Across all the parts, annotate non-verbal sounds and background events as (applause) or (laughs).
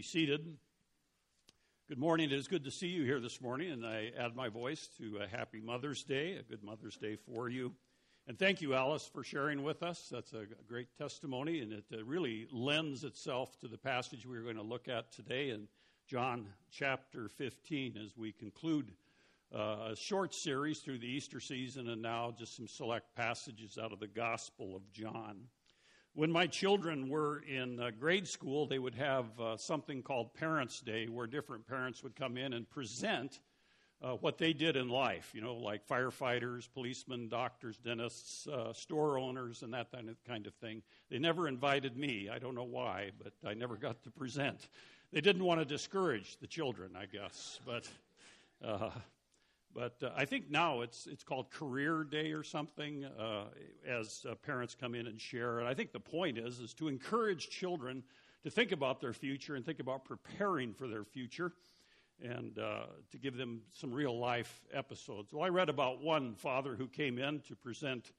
be seated. Good morning. It is good to see you here this morning, and I add my voice to a happy Mother's Day, a good Mother's Day for you. And thank you, Alice, for sharing with us. That's a great testimony, and it uh, really lends itself to the passage we're going to look at today in John chapter 15 as we conclude uh, a short series through the Easter season and now just some select passages out of the Gospel of John. When my children were in uh, grade school, they would have uh, something called Parents' Day, where different parents would come in and present uh, what they did in life, you know, like firefighters, policemen, doctors, dentists, uh, store owners, and that kind of thing. They never invited me. I don't know why, but I never got to present. They didn't want to discourage the children, I guess. But uh, but uh, I think now it's it's called Career Day or something, uh, as uh, parents come in and share. And I think the point is is to encourage children to think about their future and think about preparing for their future, and uh, to give them some real life episodes. Well, I read about one father who came in to present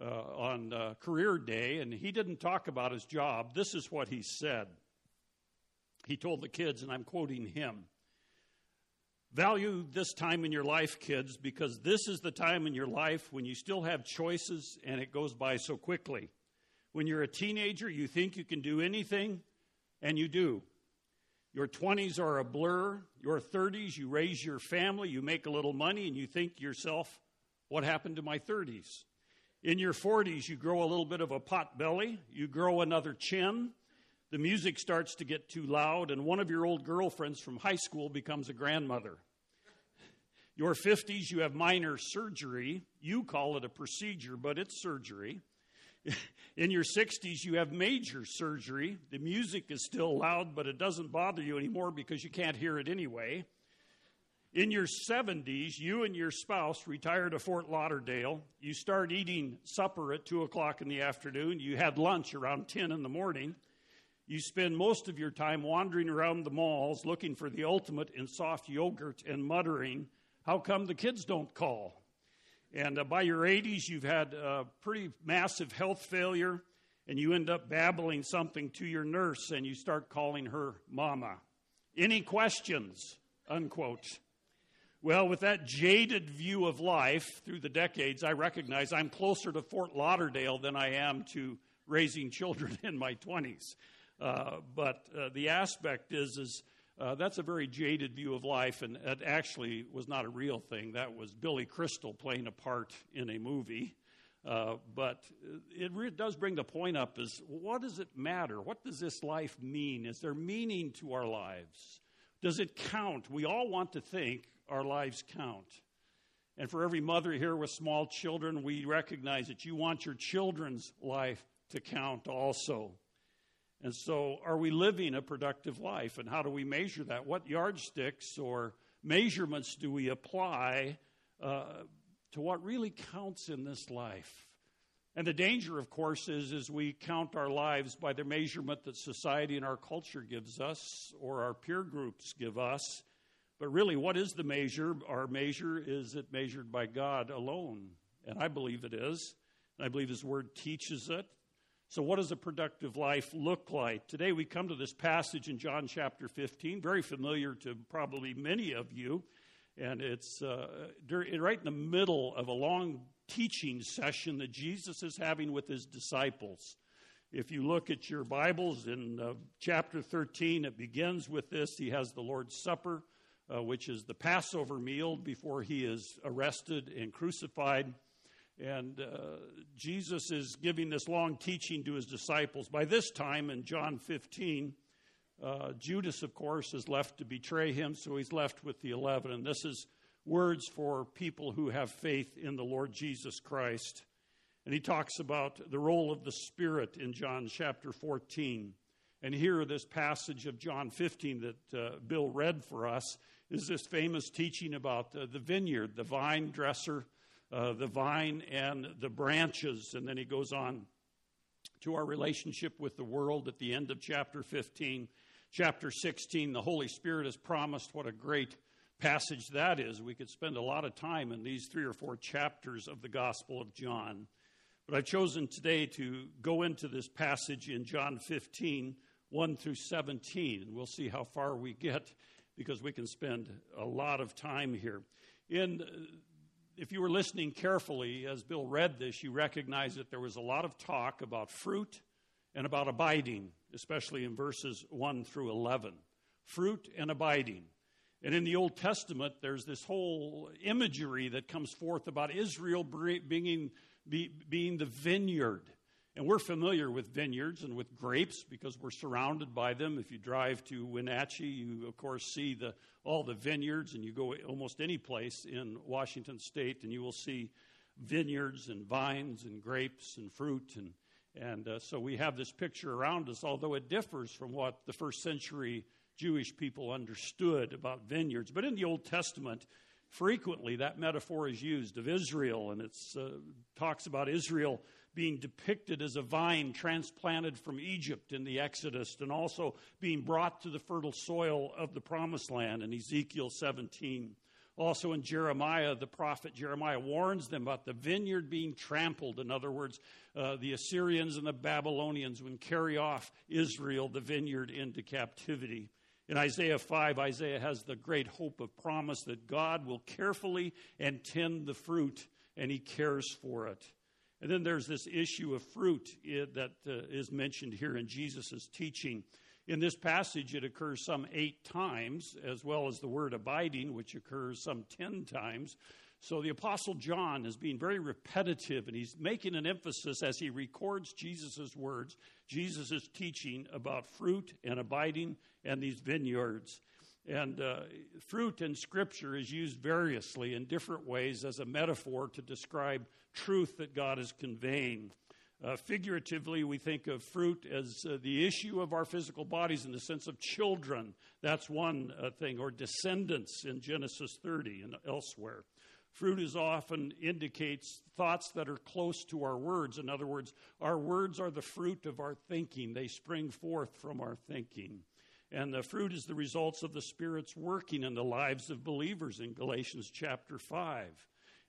uh, on uh, Career Day, and he didn't talk about his job. This is what he said. He told the kids, and I'm quoting him. Value this time in your life, kids, because this is the time in your life when you still have choices and it goes by so quickly. When you're a teenager, you think you can do anything, and you do. Your 20s are a blur. Your 30s, you raise your family, you make a little money, and you think yourself, what happened to my 30s? In your 40s, you grow a little bit of a pot belly, you grow another chin, the music starts to get too loud, and one of your old girlfriends from high school becomes a grandmother. Your 50s, you have minor surgery. You call it a procedure, but it's surgery. In your 60s, you have major surgery. The music is still loud, but it doesn't bother you anymore because you can't hear it anyway. In your 70s, you and your spouse retire to Fort Lauderdale. You start eating supper at 2 o'clock in the afternoon. You had lunch around 10 in the morning. You spend most of your time wandering around the malls looking for the ultimate in soft yogurt and muttering, How come the kids don't call? And uh, by your 80s, you've had a pretty massive health failure, and you end up babbling something to your nurse, and you start calling her mama. Any questions? Unquote. Well, with that jaded view of life through the decades, I recognize I'm closer to Fort Lauderdale than I am to raising children (laughs) in my 20s. Uh, but uh, the aspect is, is uh, that's a very jaded view of life, and it actually was not a real thing. That was Billy Crystal playing a part in a movie. Uh, but it re- does bring the point up is what does it matter? What does this life mean? Is there meaning to our lives? Does it count? We all want to think our lives count. And for every mother here with small children, we recognize that you want your children's life to count also. And so, are we living a productive life? And how do we measure that? What yardsticks or measurements do we apply uh, to what really counts in this life? And the danger, of course, is, as we count our lives by the measurement that society and our culture gives us or our peer groups give us. But really, what is the measure? Our measure is it measured by God alone. And I believe it is. And I believe His Word teaches it. So, what does a productive life look like? Today, we come to this passage in John chapter 15, very familiar to probably many of you. And it's uh, right in the middle of a long teaching session that Jesus is having with his disciples. If you look at your Bibles in uh, chapter 13, it begins with this. He has the Lord's Supper, uh, which is the Passover meal before he is arrested and crucified. And uh, Jesus is giving this long teaching to his disciples. By this time in John 15, uh, Judas, of course, is left to betray him, so he's left with the 11. And this is words for people who have faith in the Lord Jesus Christ. And he talks about the role of the Spirit in John chapter 14. And here, this passage of John 15 that uh, Bill read for us is this famous teaching about uh, the vineyard, the vine dresser uh, the vine and the branches. And then he goes on to our relationship with the world at the end of chapter 15. Chapter 16, the Holy Spirit has promised. What a great passage that is. We could spend a lot of time in these three or four chapters of the Gospel of John. But I've chosen today to go into this passage in John 15 1 through 17. And we'll see how far we get because we can spend a lot of time here. In, if you were listening carefully as Bill read this, you recognize that there was a lot of talk about fruit and about abiding, especially in verses 1 through 11. Fruit and abiding. And in the Old Testament, there's this whole imagery that comes forth about Israel being, being the vineyard. And we're familiar with vineyards and with grapes because we're surrounded by them. If you drive to Wenatchee, you, of course, see the, all the vineyards, and you go almost any place in Washington state, and you will see vineyards and vines and grapes and fruit. And, and uh, so we have this picture around us, although it differs from what the first century Jewish people understood about vineyards. But in the Old Testament, frequently that metaphor is used of Israel, and it uh, talks about Israel being depicted as a vine transplanted from Egypt in the Exodus, and also being brought to the fertile soil of the promised land in Ezekiel 17. Also in Jeremiah, the prophet Jeremiah warns them about the vineyard being trampled. In other words, uh, the Assyrians and the Babylonians would carry off Israel, the vineyard, into captivity. In Isaiah 5, Isaiah has the great hope of promise that God will carefully and tend the fruit, and he cares for it. And then there's this issue of fruit that uh, mentioned here in Jesus' teaching. In this passage, it occurs some eight times, as well as the word abiding, which occurs some ten times. So the Apostle John is being very repetitive, and he's making an emphasis as he records Jesus' words, Jesus' teaching about fruit and abiding and these vineyards. And uh, fruit in Scripture is used variously in different ways as a metaphor to describe truth that God is conveying. Uh, figuratively, we think of fruit as uh, the issue of our physical bodies in the sense of children. That's one uh, thing, or descendants in Genesis 30 and elsewhere. Fruit is often indicates thoughts that are close to our words. In other words, our words are the fruit of our thinking, they spring forth from our thinking. And the fruit is the results of the Spirit's working in the lives of believers in Galatians chapter 5.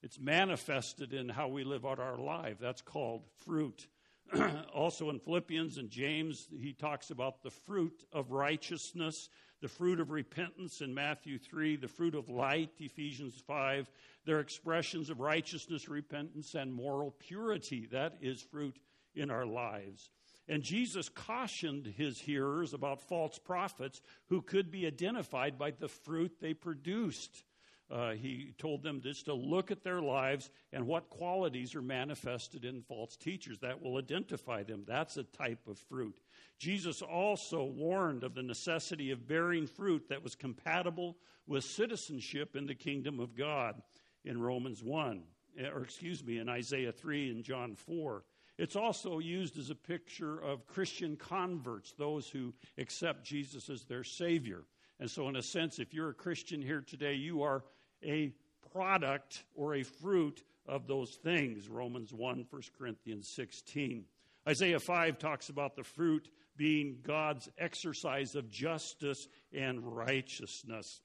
It's manifested in how we live out our life. That's called fruit. (clears throat) also in Philippians and James, he talks about the fruit of righteousness, the fruit of repentance in Matthew 3, the fruit of light, Ephesians 5. They're expressions of righteousness, repentance, and moral purity. That is fruit in our lives. And Jesus cautioned his hearers about false prophets who could be identified by the fruit they produced. Uh, he told them just to look at their lives and what qualities are manifested in false teachers. That will identify them. That's a type of fruit. Jesus also warned of the necessity of bearing fruit that was compatible with citizenship in the kingdom of God in Romans 1, eh, or excuse me, in Isaiah 3 and John 4. It's also used as a picture of Christian converts, those who accept Jesus as their Savior. And so, in a sense, if you're a Christian here today, you are a product or a fruit of those things. Romans 1, 1 Corinthians 16. Isaiah 5 talks about the fruit being God's exercise of justice and righteousness.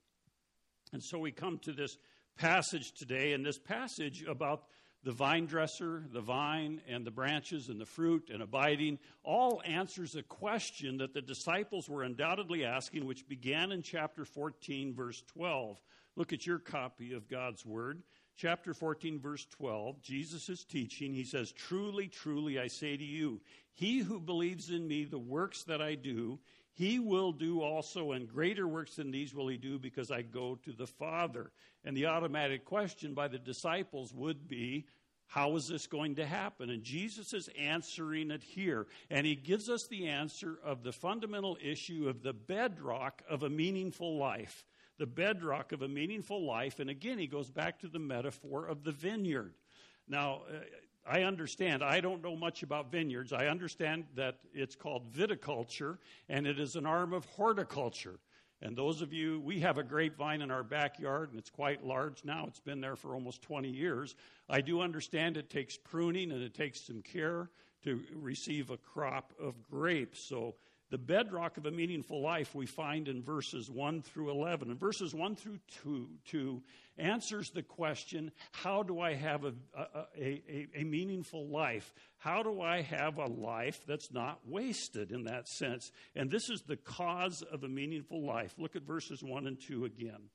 And so we come to this passage today, and this passage about the vine dresser, the vine, and the branches, and the fruit, and abiding, all answers a question that the disciples were undoubtedly asking, which began in chapter 14, verse 12. Look at your copy of God's Word. Chapter 14, verse 12, Jesus is teaching. He says, Truly, truly, I say to you, he who believes in me, the works that I do, he will do also, and greater works than these will he do because I go to the Father. And the automatic question by the disciples would be, how is this going to happen? And Jesus is answering it here. And he gives us the answer of the fundamental issue of the bedrock of a meaningful life the bedrock of a meaningful life. And again, he goes back to the metaphor of the vineyard. Now, uh, I understand. I don't know much about vineyards. I understand that it's called viticulture, and it is an arm of horticulture. And those of you, we have a grapevine in our backyard, and it's quite large now. It's been there for almost 20 years. I do understand it takes pruning and it takes some care to receive a crop of grapes. So The bedrock of a meaningful life we find in verses 1 through 11. And verses 1 through 2, 2 answers the question how do I have a, a, a, a meaningful life? How do I have a life that's not wasted in that sense? And this is the cause of a meaningful life. Look at verses 1 and 2 again.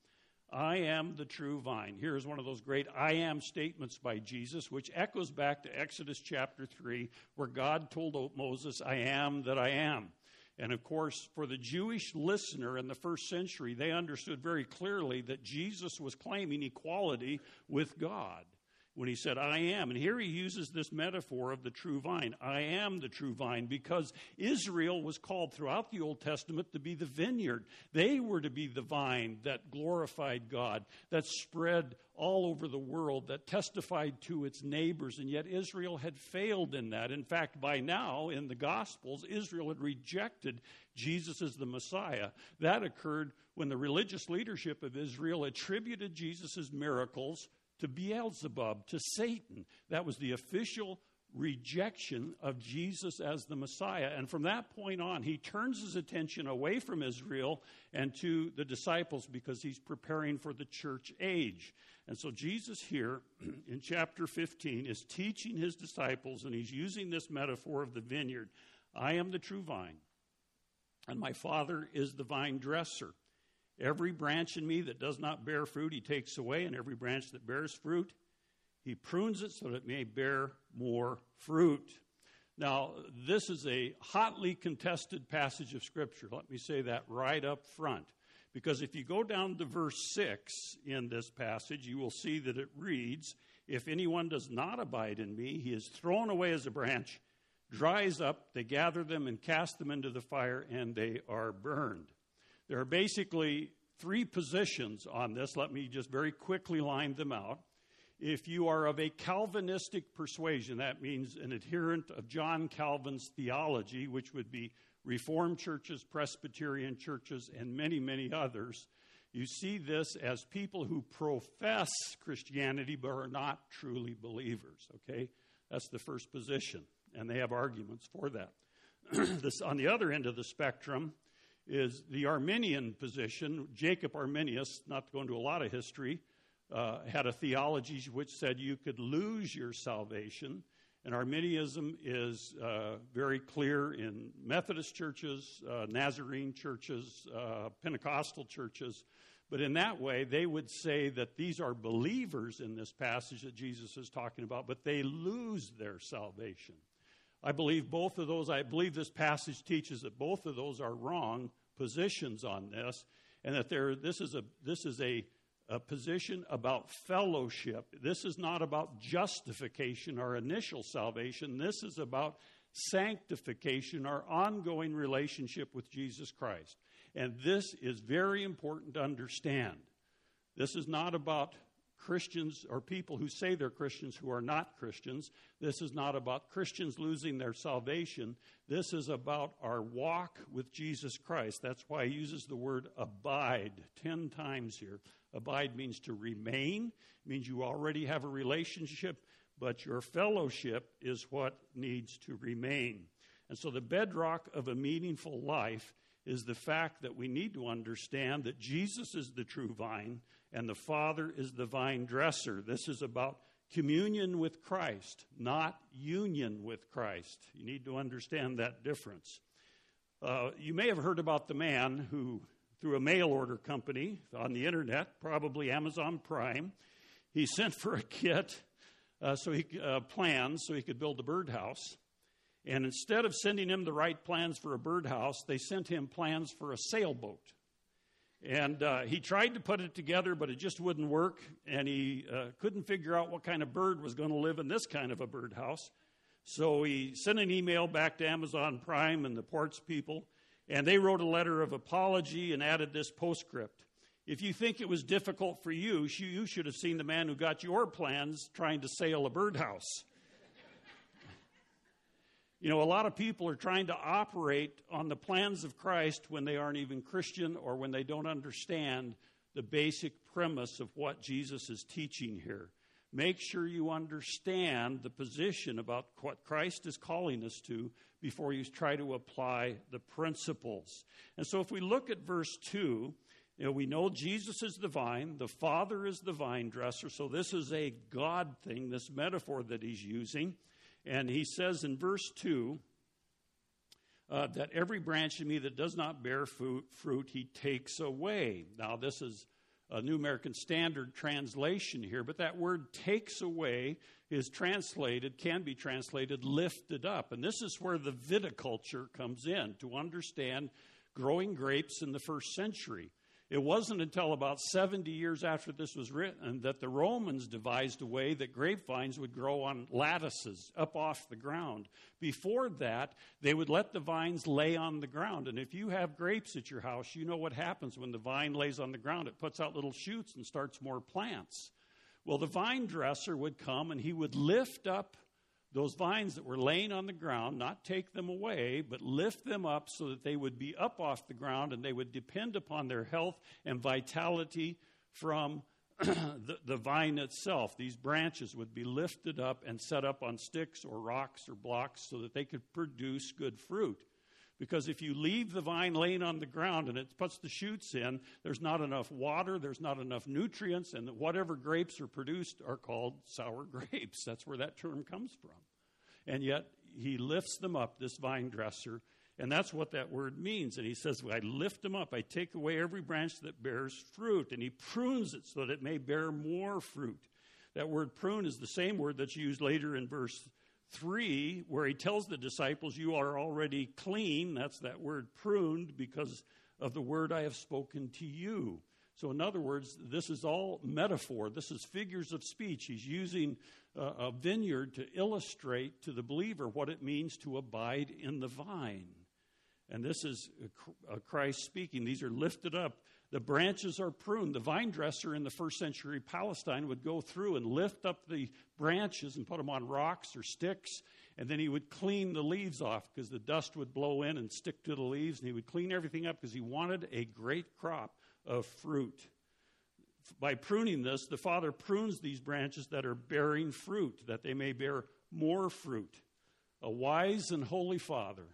I am the true vine. Here is one of those great I am statements by Jesus, which echoes back to Exodus chapter 3, where God told Moses, I am that I am. And of course, for the Jewish listener in the first century, they understood very clearly that Jesus was claiming equality with God when he said, I am. And here he uses this metaphor of the true vine. I am the true vine because Israel was called throughout the Old Testament to be the vineyard. They were to be the vine that glorified God, that spread all over the world, that testified to its neighbors. And yet Israel had failed in that. In fact, by now in the Gospels, Israel had rejected Jesus as the Messiah. That occurred when the religious leadership of Israel attributed Jesus' miracles to Beelzebub, to Satan. That was the official rejection of Jesus as the Messiah. And from that point on, he turns his attention away from Israel and to the disciples because he's preparing for the church age. And so, Jesus here (clears throat) in chapter 15 is teaching his disciples, and he's using this metaphor of the vineyard I am the true vine, and my Father is the vine dresser. Every branch in me that does not bear fruit, he takes away, and every branch that bears fruit, he prunes it so that it may bear more fruit. Now, this is a hotly contested passage of Scripture. Let me say that right up front. Because if you go down to verse 6 in this passage, you will see that it reads If anyone does not abide in me, he is thrown away as a branch, dries up, they gather them and cast them into the fire, and they are burned. There are basically three positions on this. Let me just very quickly line them out. If you are of a Calvinistic persuasion, that means an adherent of John Calvin's theology, which would be Reformed churches, Presbyterian churches, and many, many others, you see this as people who profess Christianity but are not truly believers, okay? That's the first position, and they have arguments for that. (clears throat) this, on the other end of the spectrum, is the Arminian position. Jacob Arminius, not to go into a lot of history, uh, had a theology which said you could lose your salvation. And Arminianism is uh, very clear in Methodist churches, uh, Nazarene churches, uh, Pentecostal churches. But in that way, they would say that these are believers in this passage that Jesus is talking about, but they lose their salvation. I believe both of those, I believe this passage teaches that both of those are wrong positions on this, and that there, this is, a, this is a, a position about fellowship. This is not about justification, or initial salvation. This is about sanctification, our ongoing relationship with Jesus Christ. And this is very important to understand. This is not about Christians or people who say they're Christians who are not Christians. This is not about Christians losing their salvation. This is about our walk with Jesus Christ. That's why he uses the word abide 10 times here. Abide means to remain, means you already have a relationship, but your fellowship is what needs to remain. And so the bedrock of a meaningful life is the fact that we need to understand that Jesus is the true vine and the Father is the vine dresser. This is about communion with Christ, not union with Christ. You need to understand that difference. Uh, you may have heard about the man who, through a mail order company on the internet, probably Amazon Prime, he sent for a kit uh, so he uh, plans so he could build a birdhouse. And instead of sending him the right plans for a birdhouse, they sent him plans for a sailboat. And uh, he tried to put it together, but it just wouldn't work. And he uh, couldn't figure out what kind of bird was going to live in this kind of a birdhouse. So he sent an email back to Amazon Prime and the ports people, and they wrote a letter of apology and added this postscript. If you think it was difficult for you, you should have seen the man who got your plans trying to sail a birdhouse. You know, a lot of people are trying to operate on the plans of Christ when they aren't even Christian or when they don't understand the basic premise of what Jesus is teaching here. make sure you understand the position about what Christ is calling us to before you try to apply the principles. And so if we look at verse 2, you know, we know Jesus is the vine, the Father is the vine dresser, so this is a God thing, this metaphor that he's using. And he says in verse 2 uh, that every branch in me that does not bear fruit, fruit, he takes away. Now, this is a New American Standard translation here, but that word takes away is translated, can be translated lifted up. And this is where the viticulture comes in to understand growing grapes in the first century. It wasn't until about 70 years after this was written that the Romans devised a way that grapevines would grow on lattices up off the ground. Before that, they would let the vines lay on the ground. And if you have grapes at your house, you know what happens when the vine lays on the ground. It puts out little shoots and starts more plants. Well, the vine dresser would come and he would lift up those vines that were laying on the ground, not take them away, but lift them up so that they would be up off the ground and they would depend upon their health and vitality from (clears throat) the, the, vine itself. These branches would be lifted up and set up on sticks or rocks or blocks so that they could produce good fruit. Because if you leave the vine laying on the ground and it puts the shoots in, there's not enough water, there's not enough nutrients, and whatever grapes are produced are called sour (laughs) grapes. That's where that term comes from. And yet, he lifts them up, this vine dresser, and that's what that word means. And he says, I lift them up, I take away every branch that bears fruit, and he prunes it so that it may bear more fruit. That word prune is the same word that's used later in verse 3, where he tells the disciples, You are already clean. That's that word pruned because of the word I have spoken to you. So, in other words, this is all metaphor. This is figures of speech. He's using uh, a vineyard to illustrate to the believer what it means to abide in the vine. And this is Christ speaking. These are lifted up the branches are pruned. The vine dresser in the first century Palestine would go through and lift up the branches and put them on rocks or sticks, and then he would clean the leaves off because the dust would blow in and stick to the leaves, and he would clean everything up because he wanted a great crop of fruit. By pruning this, the Father prunes these branches that are bearing fruit, that they may bear more fruit. A wise and holy Father,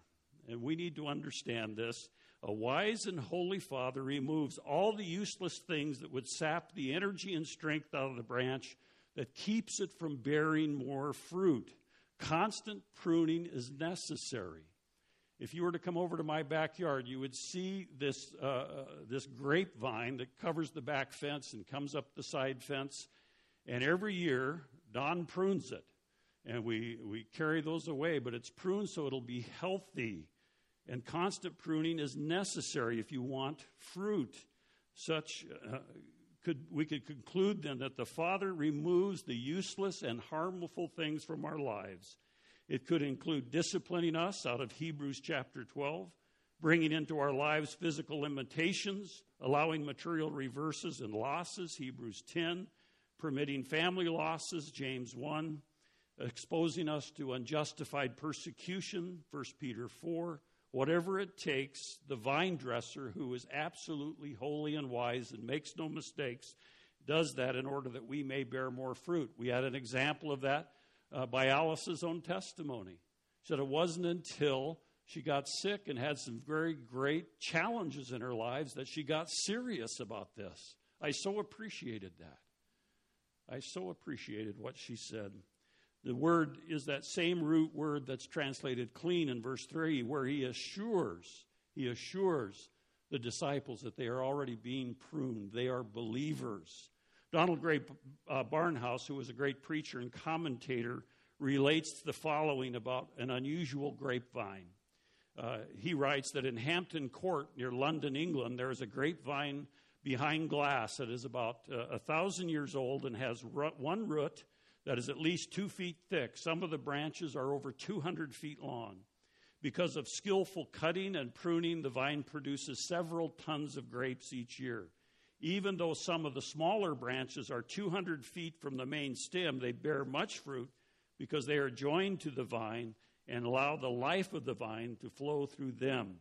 and we need to understand this a wise and holy father removes all the useless things that would sap the energy and strength out of the branch that keeps it from bearing more fruit. Constant pruning is necessary. If you were to come over to my backyard, you would see this, uh, uh, this grapevine that covers the back fence and comes up the side fence. And every year, Don prunes it. And we, we carry those away, but it's pruned so it'll be healthy and constant pruning is necessary if you want fruit. Such uh, could we could conclude then that the Father removes the useless and harmful things from our lives. It could include disciplining us out of Hebrews chapter 12, bringing into our lives physical limitations, allowing material reverses and losses, Hebrews 10, permitting family losses, James 1, exposing us to unjustified persecution, 1 Peter 4, Whatever it takes, the vine dresser, who is absolutely holy and wise and makes no mistakes, does that in order that we may bear more fruit. We had an example of that uh, by Alice's own testimony. She said it wasn't until she got sick and had some very great challenges in her lives that she got serious about this. I so appreciated that. I so appreciated what she said. The word is that same root word that's translated clean in verse 3, where he assures, he assures the disciples that they are already being pruned. They are believers. Donald Grey uh, Barnhouse, who was a great preacher and commentator, relates the following about an unusual grapevine. Uh, he writes that in Hampton Court near London, England, there is a grapevine behind glass that is about uh, a thousand years old and has one root that is at least two feet thick. Some of the branches are over 200 feet long. Because of skillful cutting and pruning, the vine produces several tons of grapes each year. Even though some of the smaller branches are 200 feet from the main stem, they bear much fruit because they are joined to the vine and allow the life of the vine to flow through them.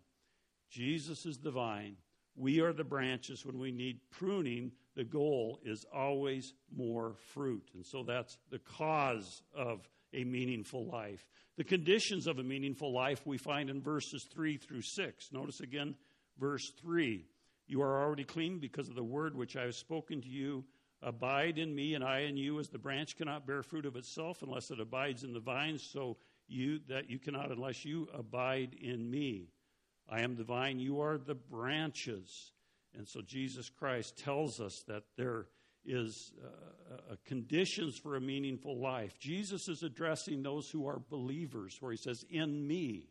Jesus is the vine. We are the branches when we need pruning. The goal is always more fruit. And so that's the cause of a meaningful life. The conditions of a meaningful life we find in verses 3 through 6. Notice again verse 3. You are already clean because of the word which I have spoken to you. Abide in me, and I in you, as the branch cannot bear fruit of itself unless it abides in the vine, so you that you cannot unless you abide in me. I am the vine, you are the branches. And so Jesus Christ tells us that there is uh, conditions for a meaningful life. Jesus is addressing those who are believers, where he says, "In me."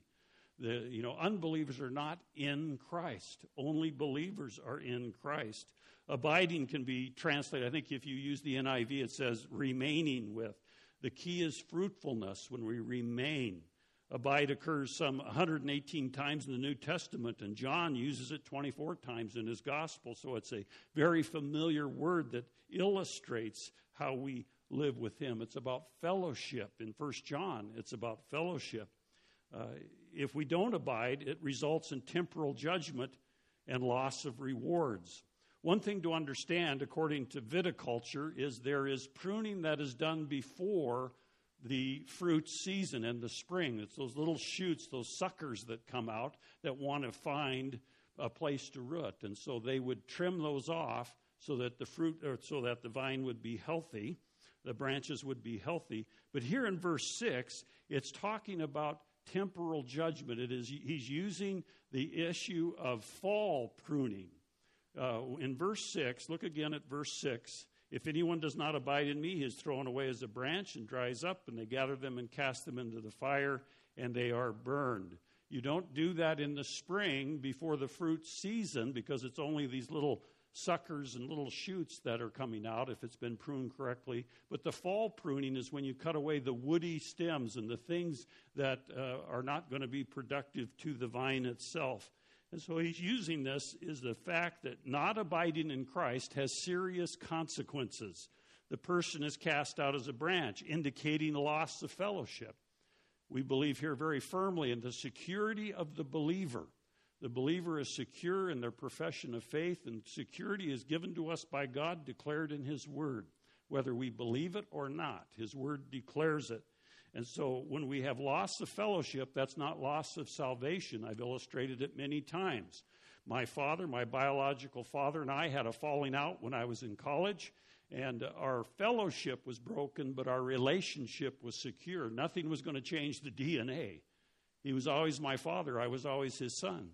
The you know unbelievers are not in Christ. Only believers are in Christ. Abiding can be translated. I think if you use the NIV, it says remaining with. The key is fruitfulness when we remain. Abide occurs some 118 times in the New Testament, and John uses it 24 times in his gospel. So it's a very familiar word that illustrates how we live with him. It's about fellowship. In 1 John, it's about fellowship. Uh, if we don't abide, it results in temporal judgment and loss of rewards. One thing to understand, according to viticulture, is there is pruning that is done before the fruit season in the spring. It's those little shoots, those suckers that come out that want to find a place to root. And so they would trim those off so that the fruit or so that the vine would be healthy, the branches would be healthy. But here in verse 6, it's talking about temporal judgment. It is he's using the issue of fall pruning. Uh, in verse 6, look again at verse 6. If anyone does not abide in me, he is thrown away as a branch and dries up, and they gather them and cast them into the fire, and they are burned. You don't do that in the spring before the fruit season because it's only these little suckers and little shoots that are coming out if it's been pruned correctly. But the fall pruning is when you cut away the woody stems and the things that uh, are not going to be productive to the vine itself. And so he's using this is the fact that not abiding in Christ has serious consequences. The person is cast out as a branch, indicating loss of fellowship. We believe here very firmly in the security of the believer. The believer is secure in their profession of faith, and security is given to us by God, declared in His Word. Whether we believe it or not, His Word declares it. And so when we have loss of fellowship, that's not loss of salvation. I've illustrated it many times. My father, my biological father, and I had a falling out when I was in college, and our fellowship was broken, but our relationship was secure. Nothing was going to change the DNA. He was always my father, I was always his son.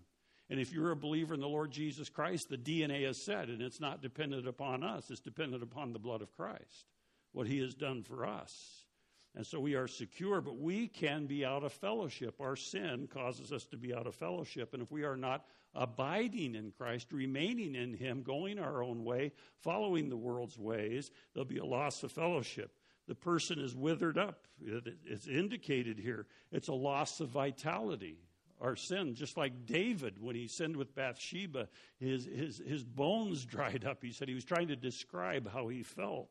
And if you're a believer in the Lord Jesus Christ, the DNA is set, and it's not dependent upon us, it's dependent upon the blood of Christ, what he has done for us. And so we are secure, but we can be out of fellowship. Our sin causes us to be out of fellowship. And if we are not abiding in Christ, remaining in Him, going our own way, following the world's ways, there'll be a loss of fellowship. The person is withered up. It's indicated here. It's a loss of vitality. Our sin, just like David when he sinned with Bathsheba, his, his, his bones (laughs) dried up. He said he was trying to describe how he felt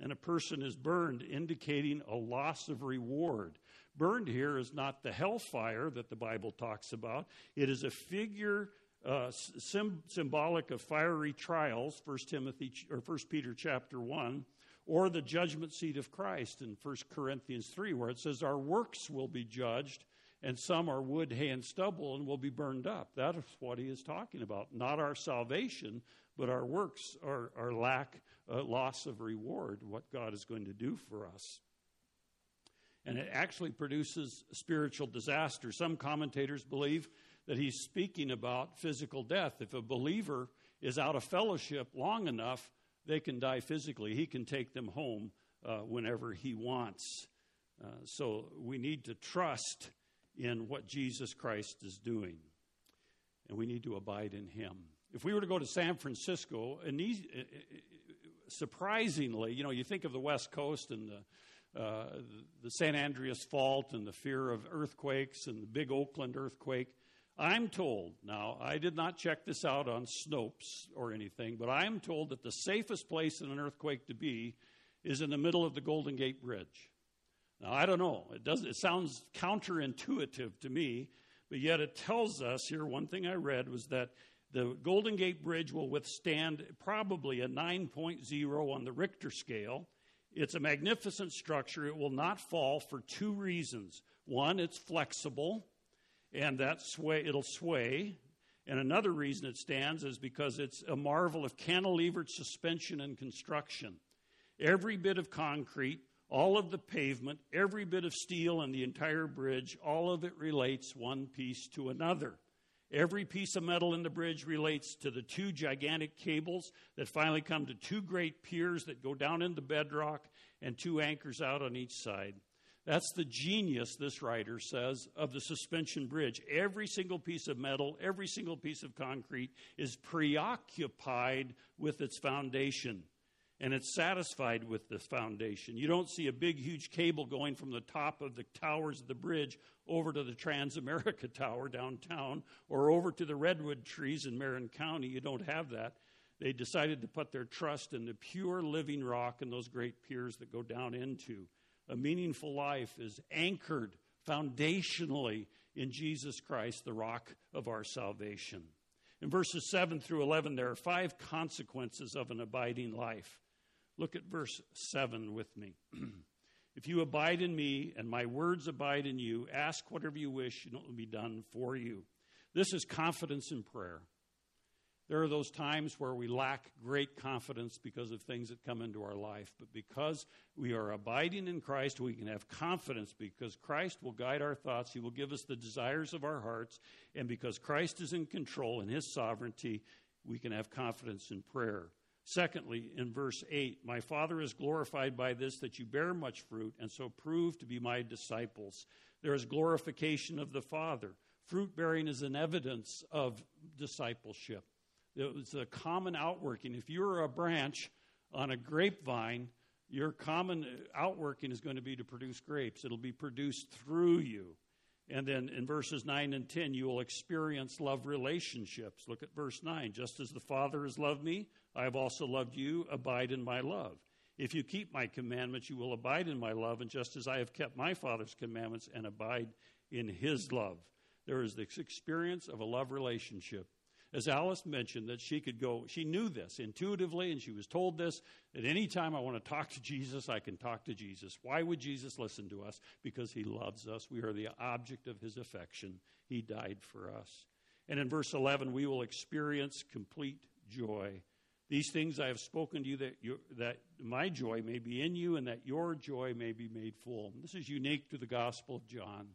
and a person is burned, indicating a loss of reward. Burned here is not the hellfire that the Bible talks about, it is a figure. Uh, sim- symbolic of fiery trials, 1 Timothy or 1 Peter chapter 1, or the judgment seat of Christ in 1 Corinthians 3, where it says, Our works will be judged, and some are wood, hay, and stubble, and will be burned up. That is what he is talking about. Not our salvation, but our works, our, our lack uh, loss of reward, what God is going to do for us. And it actually produces spiritual disaster. Some commentators believe that he's speaking about physical death. If a believer is out of fellowship long enough, they can die physically. He can take them home uh, whenever he wants. Uh, so we need to trust in what Jesus Christ is doing, and we need to abide in him. If we were to go to San Francisco, and these, surprisingly, you know, you think of the West Coast and the, uh, the San Andreas Fault and the fear of earthquakes and the big Oakland earthquake. I'm told, now, I did not check this out on Snopes or anything, but I am told that the safest place in an earthquake to be is in the middle of the Golden Gate Bridge. Now, I don't know. It, does, it sounds counterintuitive to me, but yet it tells us here one thing I read was that The Golden Gate Bridge will withstand probably a 9.0 on the Richter scale. It's a magnificent structure. It will not fall for two reasons. One, it's flexible, and that sway it'll sway. And another reason it stands is because it's a marvel of cantilevered suspension and construction. Every bit of concrete, all of the pavement, every bit of steel and the entire bridge, all of it relates one piece to another. Every piece of metal in the bridge relates to the two gigantic cables that finally come to two great piers that go down into bedrock and two anchors out on each side. That's the genius, this writer says, of the suspension bridge. Every single piece of metal, every single piece of concrete is preoccupied with its foundation and it's satisfied with the foundation. You don't see a big, huge cable going from the top of the towers of the bridge over to the Transamerica (laughs) Tower downtown or over to the redwood trees in Marin County. You don't have that. They decided to put their trust in the pure living rock and those great piers that go down into. A meaningful life is anchored foundationally in Jesus Christ, the rock of our salvation. In verses 7 through 11, there are five consequences of an abiding life. Look at verse 7 with me. (clears throat) if you abide in me and my words abide in you, ask whatever you wish, and it will be done for you. This is confidence in prayer. There are those times where we lack great confidence because of things that come into our life. But because we are abiding in Christ, we can have confidence because Christ will guide our thoughts. He will give us the desires of our hearts. And because Christ is in control in His sovereignty, we can have confidence in prayer. Secondly, in verse 8, my Father is glorified by this that you bear much fruit and so prove to be my disciples. There is glorification of the Father. Fruit bearing is an evidence of discipleship. It's a common outworking. If you're a branch on a grapevine, your common outworking is going to be to produce grapes. It'll be produced through you. And then in verses 9 and 10, you will experience love relationships. Look at verse 9. Just as the Father has loved me, I have also loved you. Abide in my love. If you keep my commandments, you will abide in my love. And just as I have kept my Father's commandments and abide in his love, there is this experience of a love relationship as Alice mentioned, that she could go, she knew this intuitively, and she was told this that any time I want to talk to Jesus, I can talk to Jesus. Why would Jesus listen to us? Because he loves us. We are the object of his affection. He died for us. And in verse 11, we will experience complete joy. These things I have spoken to you that, that my joy may be in you and that your joy may be made full. This is unique to the Gospel of John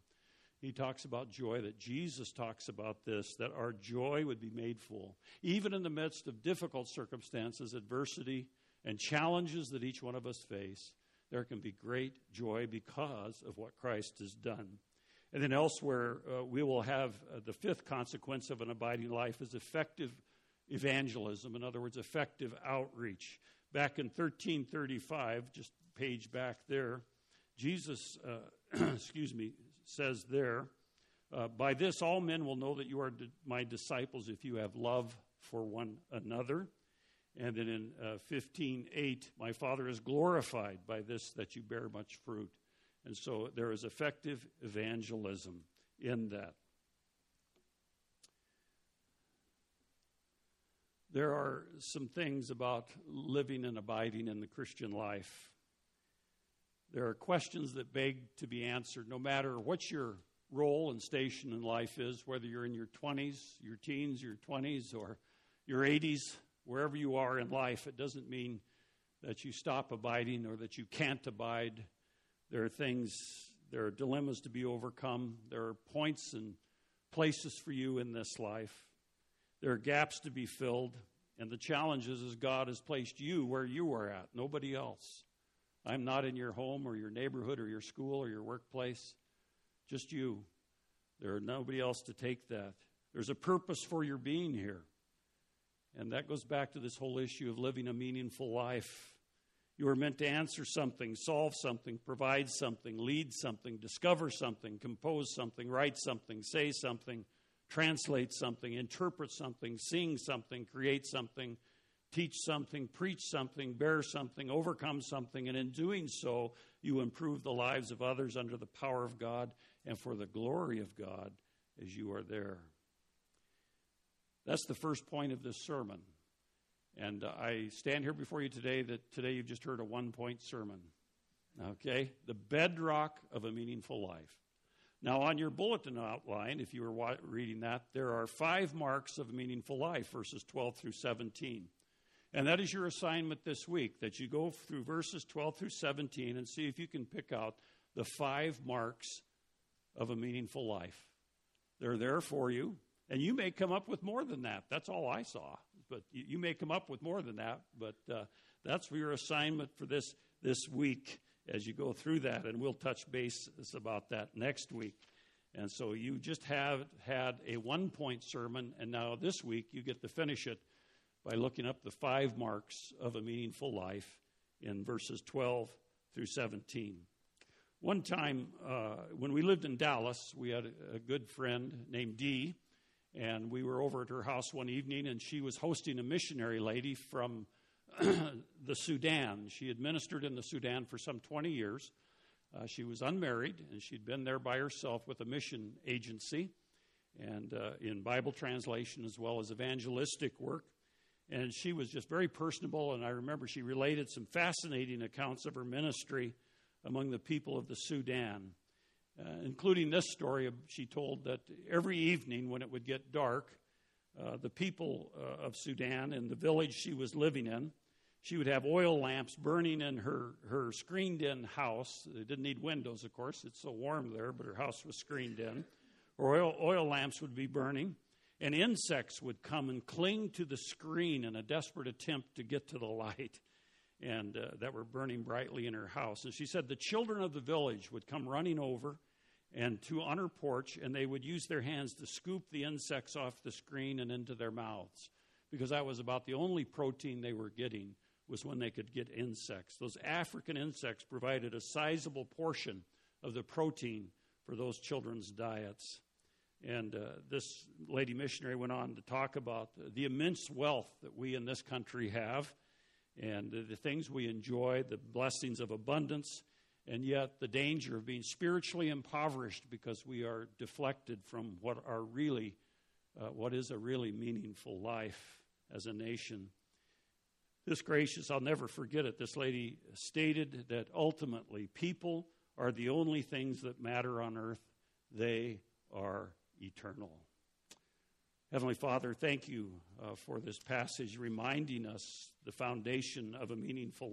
he talks about joy, that Jesus talks about this, that our joy would be made full. Even in the midst of difficult circumstances, adversity, and challenges that each one of us face, there can be great joy because of what Christ has done. And then elsewhere, uh, we will have uh, the fifth consequence of an abiding life is effective evangelism. In other words, effective outreach. Back in 1335, just page back there, Jesus, uh, (clears throat) excuse me, says there, uh, By this all men will know that you are my disciples if you have love for one another. And then in uh, 15:8, my Father is glorified by this that you bear much fruit. And so there is effective evangelism in that. There are some things about living and abiding in the Christian life there are questions that beg to be answered no matter what your role and station in life is, whether you're in your 20s, your teens, your 20s, or your 80s, wherever you are in life. It doesn't mean that you stop abiding or that you can't abide. There are things, there are dilemmas to be overcome, there are points and places for you in this life. There are gaps to be filled, and the challenge is, God has placed you where you are at, nobody else. I'm not in your home or your neighborhood or your school or your workplace, just you. There are nobody else to take that. There's a purpose for your being here. And that goes back to this whole issue of living a meaningful life. You are meant to answer something, solve something, provide something, lead something, discover something, compose something, write something, say something, translate something, interpret something, sing something, create something, teach something, preach something, bear something, overcome something, and in doing so, you improve the lives of others under the power of God and for the glory of God as you are there. That's the first point of this sermon. And I stand here before you today that today you've just heard a one point sermon. Okay? The bedrock of a meaningful life. Now, on your bulletin outline, if you were reading that, there are five marks of meaningful life, verses 12 through 17. And that is your assignment this week, that you go through verses 12 through 17 and see if you can pick out the five marks of a meaningful life. They're there for you, and you may come up with more than that. That's all I saw. But you, you may come up with more than that, but uh, that's your assignment for this, this week as you go through that, and we'll touch base about that next week. And so you just have had a one point sermon, and now this week you get to finish it by looking up the five marks of a meaningful life in verses 12 through 17. One time uh, when we lived in Dallas, we had a, a good friend named Dee, and we were over at her house one evening, and she was hosting a missionary lady from the Sudan. She had ministered in the Sudan for some 20 years. Uh, she was unmarried, and she'd been there by herself with a mission agency and uh, in Bible translation as well as evangelistic work. And she was just very personable, and I remember she related some fascinating accounts of her ministry among the people of the Sudan, uh, including this story. She told that every evening when it would get dark, uh, the people uh, of Sudan in the village she was living in she would have oil lamps burning in her, her screened in house. They didn't need windows, of course, it's so warm there, but her house was screened in. Oil, oil lamps would be burning, and insects would come and cling to the screen in a desperate attempt to get to the light and uh, that were burning brightly in her house. And she said the children of the village would come running over and to on her porch, and they would use their hands to scoop the insects off the screen and into their mouths because that was about the only protein they were getting was when they could get insects. Those African insects provided a sizable portion of the protein for those children's diets. And uh, this lady missionary went on to talk about the immense wealth that we in this country have and the things we enjoy, the blessings of abundance, and yet the danger of being spiritually impoverished because we are deflected from what are really, uh, what is a really meaningful life as a nation. This gracious, I'll never forget it. This lady stated that ultimately people are the only things that matter on earth, they are eternal. Heavenly Father, thank you uh, for this passage reminding us the foundation of a meaningful